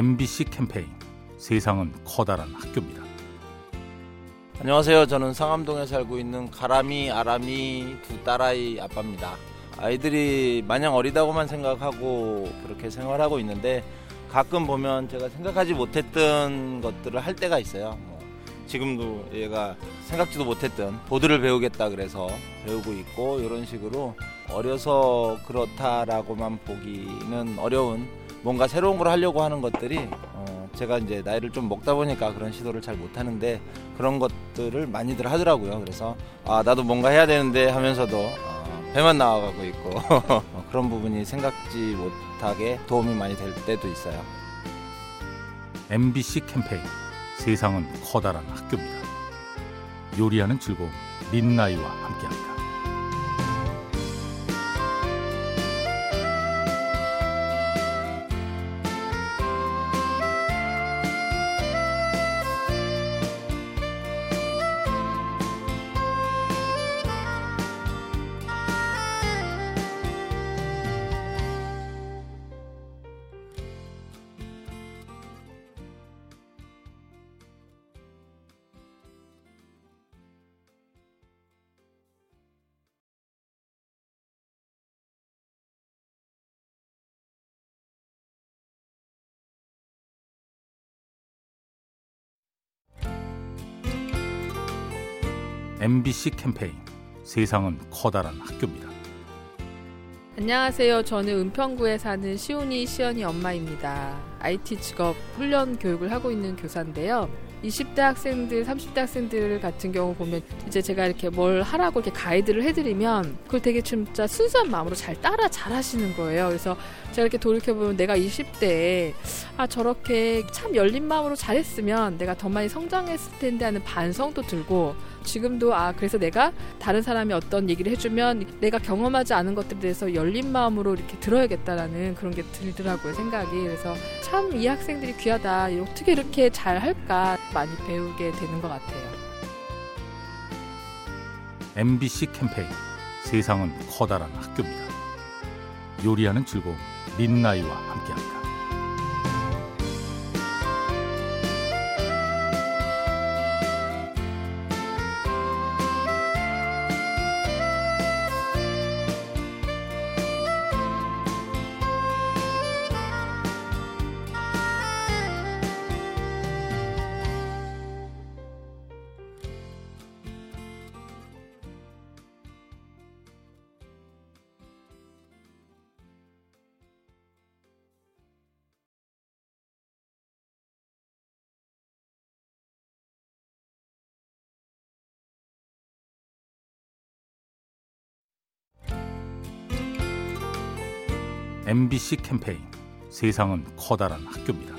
MBC 캠페인 세상은 커다란 학교입니다. 안녕하세요. 저는 상암동에 살고 있는 가람이, 아람이 두 딸아이 아빠입니다. 아이들이 마냥 어리다고만 생각하고 그렇게 생활하고 있는데 가끔 보면 제가 생각하지 못했던 것들을 할 때가 있어요. 뭐 지금도 얘가 생각지도 못했던 보드를 배우겠다 그래서 배우고 있고 이런 식으로 어려서 그렇다라고만 보기는 어려운 뭔가 새로운 걸 하려고 하는 것들이 어 제가 이제 나이를 좀 먹다 보니까 그런 시도를 잘 못하는데 그런 것들을 많이들 하더라고요. 그래서 아 나도 뭔가 해야 되는데 하면서도 어 배만 나와가고 있고 어 그런 부분이 생각지 못하게 도움이 많이 될 때도 있어요. MBC 캠페인 세상은 커다란 학교입니다. 요리하는 즐거움 민나이와 함께합니다. MBC 캠페인 세상은 커다란 학교입니다. 안녕하세요. 저는 은평구에 사는 시온이 시연이 엄마입니다. IT 직업 훈련 교육을 하고 있는 교사인데요. 20대 학생들, 30대 학생들 같은 경우 보면 이제 제가 이렇게 뭘 하라고 이렇게 가이드를 해드리면 그걸 되게 진짜 순수한 마음으로 잘 따라 잘 하시는 거예요. 그래서 제가 이렇게 돌이켜보면 내가 20대에 아, 저렇게 참 열린 마음으로 잘했으면 내가 더 많이 성장했을 텐데 하는 반성도 들고 지금도 아 그래서 내가 다른 사람이 어떤 얘기를 해주면 내가 경험하지 않은 것들에 대해서 열린 마음으로 이렇게 들어야겠다라는 그런 게 들더라고요 생각이. 그래서 참 이 학생들이 귀하다. 어떻게 이렇게 잘 할까 많이 배우게 되는 것 같아요. MBC 캠페인 세상은 커다란 학교입니다. 요리하는 즐거움 민나이와 함께합니다. MBC 캠페인 세상은 커다란 학교입니다.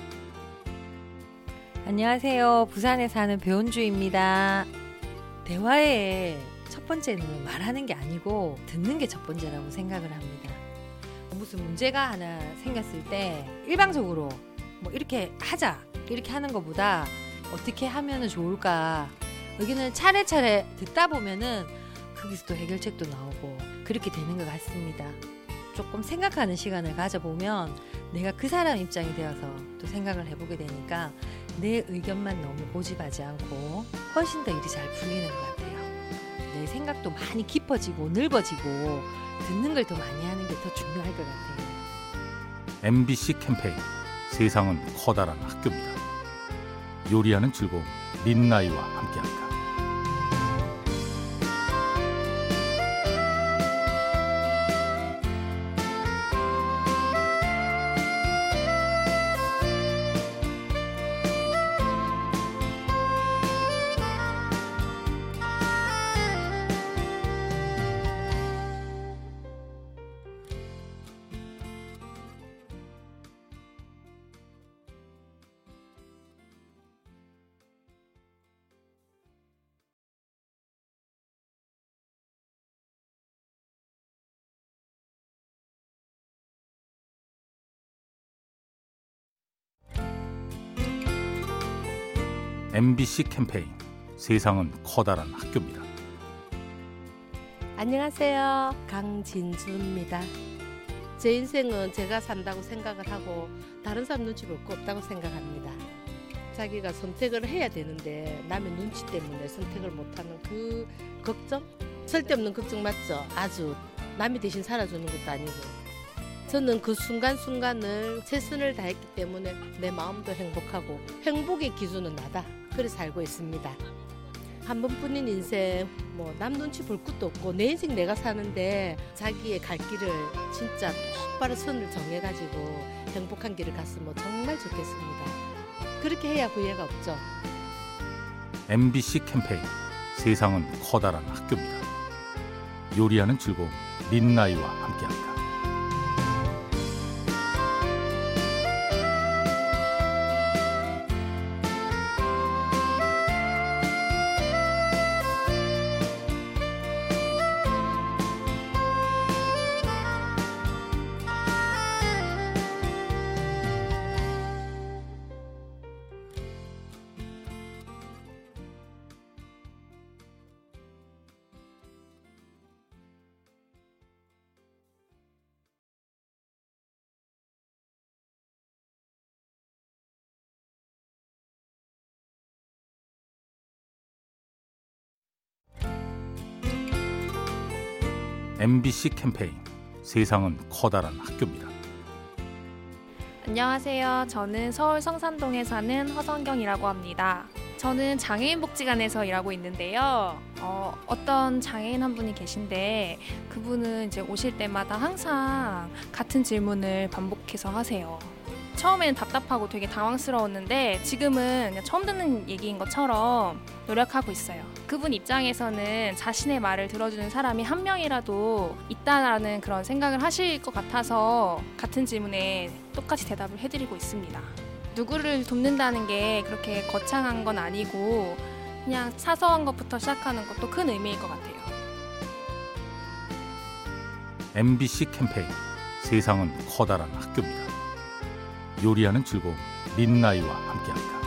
안녕하세요. 부산에 사는 배운주입니다. 대화의 첫 번째는 말하는 게 아니고 듣는 게 첫 번째라고 생각을 합니다. 무슨 문제가 하나 생겼을 때 일방적으로 뭐 이렇게 하자 이렇게 하는 것보다 어떻게 하면 좋을까 의견을 차례차례 듣다 보면은 거기서 또 해결책도 나오고 그렇게 되는 것 같습니다. 조금 생각하는 시간을 가져보면 내가 그 사람 입장이 되어서 또 생각을 해보게 되니까 내 의견만 너무 고집하지 않고 훨씬 더 일이 잘 풀리는 것 같아요. 내 생각도 많이 깊어지고 넓어지고 듣는 걸 더 많이 하는 게 더 중요할 것 같아요. MBC 캠페인 세상은 커다란 학교입니다. 요리하는 즐거움 민나이와 함께합니다. MBC 캠페인 세상은 커다란 학교입니다. 안녕하세요. 강진주입니다. 제 인생은 제가 산다고 생각을 하고 다른 사람 눈치 볼 거 없다고 생각합니다. 자기가 선택을 해야 되는데 남의 눈치 때문에 선택을 못하는 그 걱정? 쓸데없는 걱정 맞죠? 아주 남이 대신 살아주는 것도 아니고 저는 그 순간순간을 최선을 다했기 때문에 내 마음도 행복하고 행복의 기준은 나다. 그래 살고 있습니다. 한 번뿐인 인생 뭐 남 눈치 볼 것도 없고 내 인생 내가 사는데 자기의 갈 길을 진짜 똑바로 선을 정해가지고 행복한 길을 갔으면 정말 좋겠습니다. 그렇게 해야 후회가 없죠. MBC 캠페인 세상은 커다란 학교입니다. 요리하는 즐거움 민나이와 함께합니다. MBC 캠페인 세상은 커다란 학교입니다. 안녕하세요. 저는 서울 성산동에 사는 허성경이라고 합니다. 저는 장애인 복지관에서 일하고 있는데요. 어, 어떤 장애인 한 분이 계신데 그분은 이제 오실 때마다 항상 같은 질문을 반복해서 하세요. 처음에는 답답하고 되게 당황스러웠는데 지금은 그냥 처음 듣는 얘기인 것처럼 노력하고 있어요. 그분 입장에서는 자신의 말을 들어주는 사람이 한 명이라도 있다라는 그런 생각을 하실 것 같아서 같은 질문에 똑같이 대답을 해드리고 있습니다. 누구를 돕는다는 게 그렇게 거창한 건 아니고 그냥 사소한 것부터 시작하는 것도 큰 의미일 것 같아요. MBC 캠페인 세상은 커다란 학교입니다. 요리하는 즐거움 민나이와 함께합니다.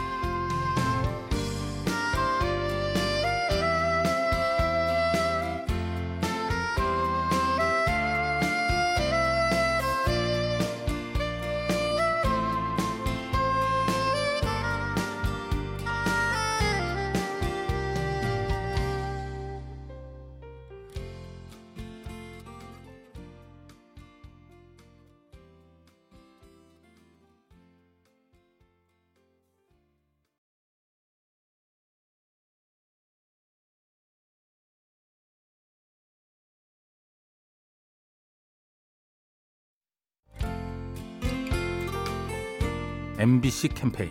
MBC 캠페인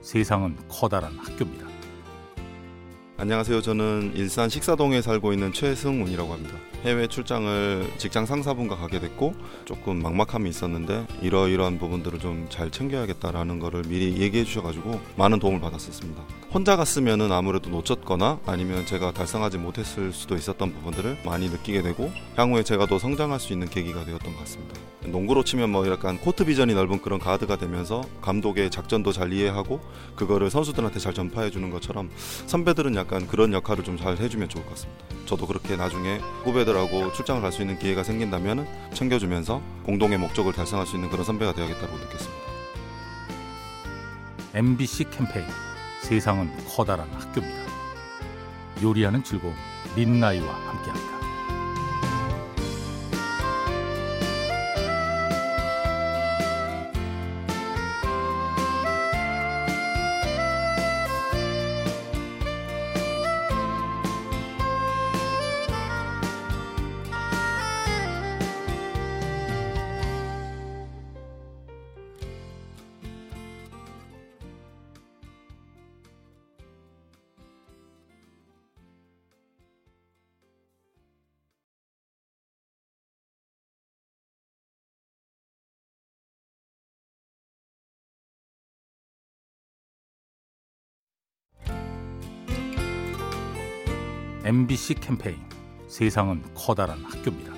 세상은 커다란 학교입니다. 안녕하세요. 저는 일산 식사동에 살고 있는 최승훈이라고 합니다. 해외 출장을 직장 상사분과 가게 됐고 조금 막막함이 있었는데 이러이러한 부분들을 좀 잘 챙겨야겠다라는 거를 미리 얘기해 주셔가지고 많은 도움을 받았었습니다. 혼자 갔으면은 아무래도 놓쳤거나 아니면 제가 달성하지 못했을 수도 있었던 부분들을 많이 느끼게 되고 향후에 제가 더 성장할 수 있는 계기가 되었던 것 같습니다. 농구로 치면 뭐 약간 코트 비전이 넓은 그런 가드가 되면서 감독의 작전도 잘 이해하고 그거를 선수들한테 잘 전파해 주는 것처럼 선배들은 약간 그런 역할을 좀 잘 해주면 좋을 것 같습니다. 저도 그렇게 나중에 후배들 하고 출장을 갈 수 있는 기회가 생긴다면 챙겨주면서 공동의 목적을 달성할 수 있는 그런 선배가 되어야겠다고 느꼈습니다. MBC 캠페인 세상은 커다란 학교입니다. 요리하는 즐거움 민나이와 함께합니다. MBC 캠페인 세상은 커다란 학교입니다.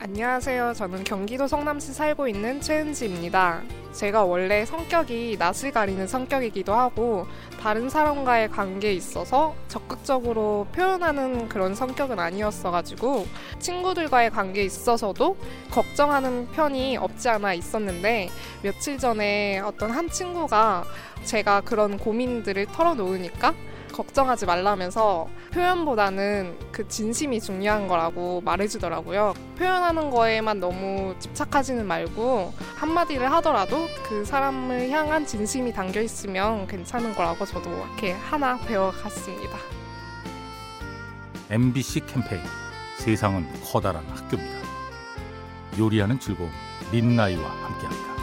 안녕하세요. 저는 경기도 성남시 살고 있는 최은지입니다. 제가 원래 성격이 낯을 가리는 성격이기도 하고 다른 사람과의 관계에 있어서 적극적으로 표현하는 그런 성격은 아니었어가지고 친구들과의 관계에 있어서도 걱정하는 편이 없지 않아 있었는데 며칠 전에 어떤 한 친구가 제가 그런 고민들을 털어놓으니까 걱정하지 말라면서 표현보다는 그 진심이 중요한 거라고 말해주더라고요. 표현하는 거에만 너무 집착하지는 말고 한마디를 하더라도 그 사람을 향한 진심이 담겨 있으면 괜찮은 거라고 저도 이렇게 하나 배워갔습니다. MBC 캠페인 세상은 커다란 학교입니다. 요리하는 즐거움 린나이와 함께합니다.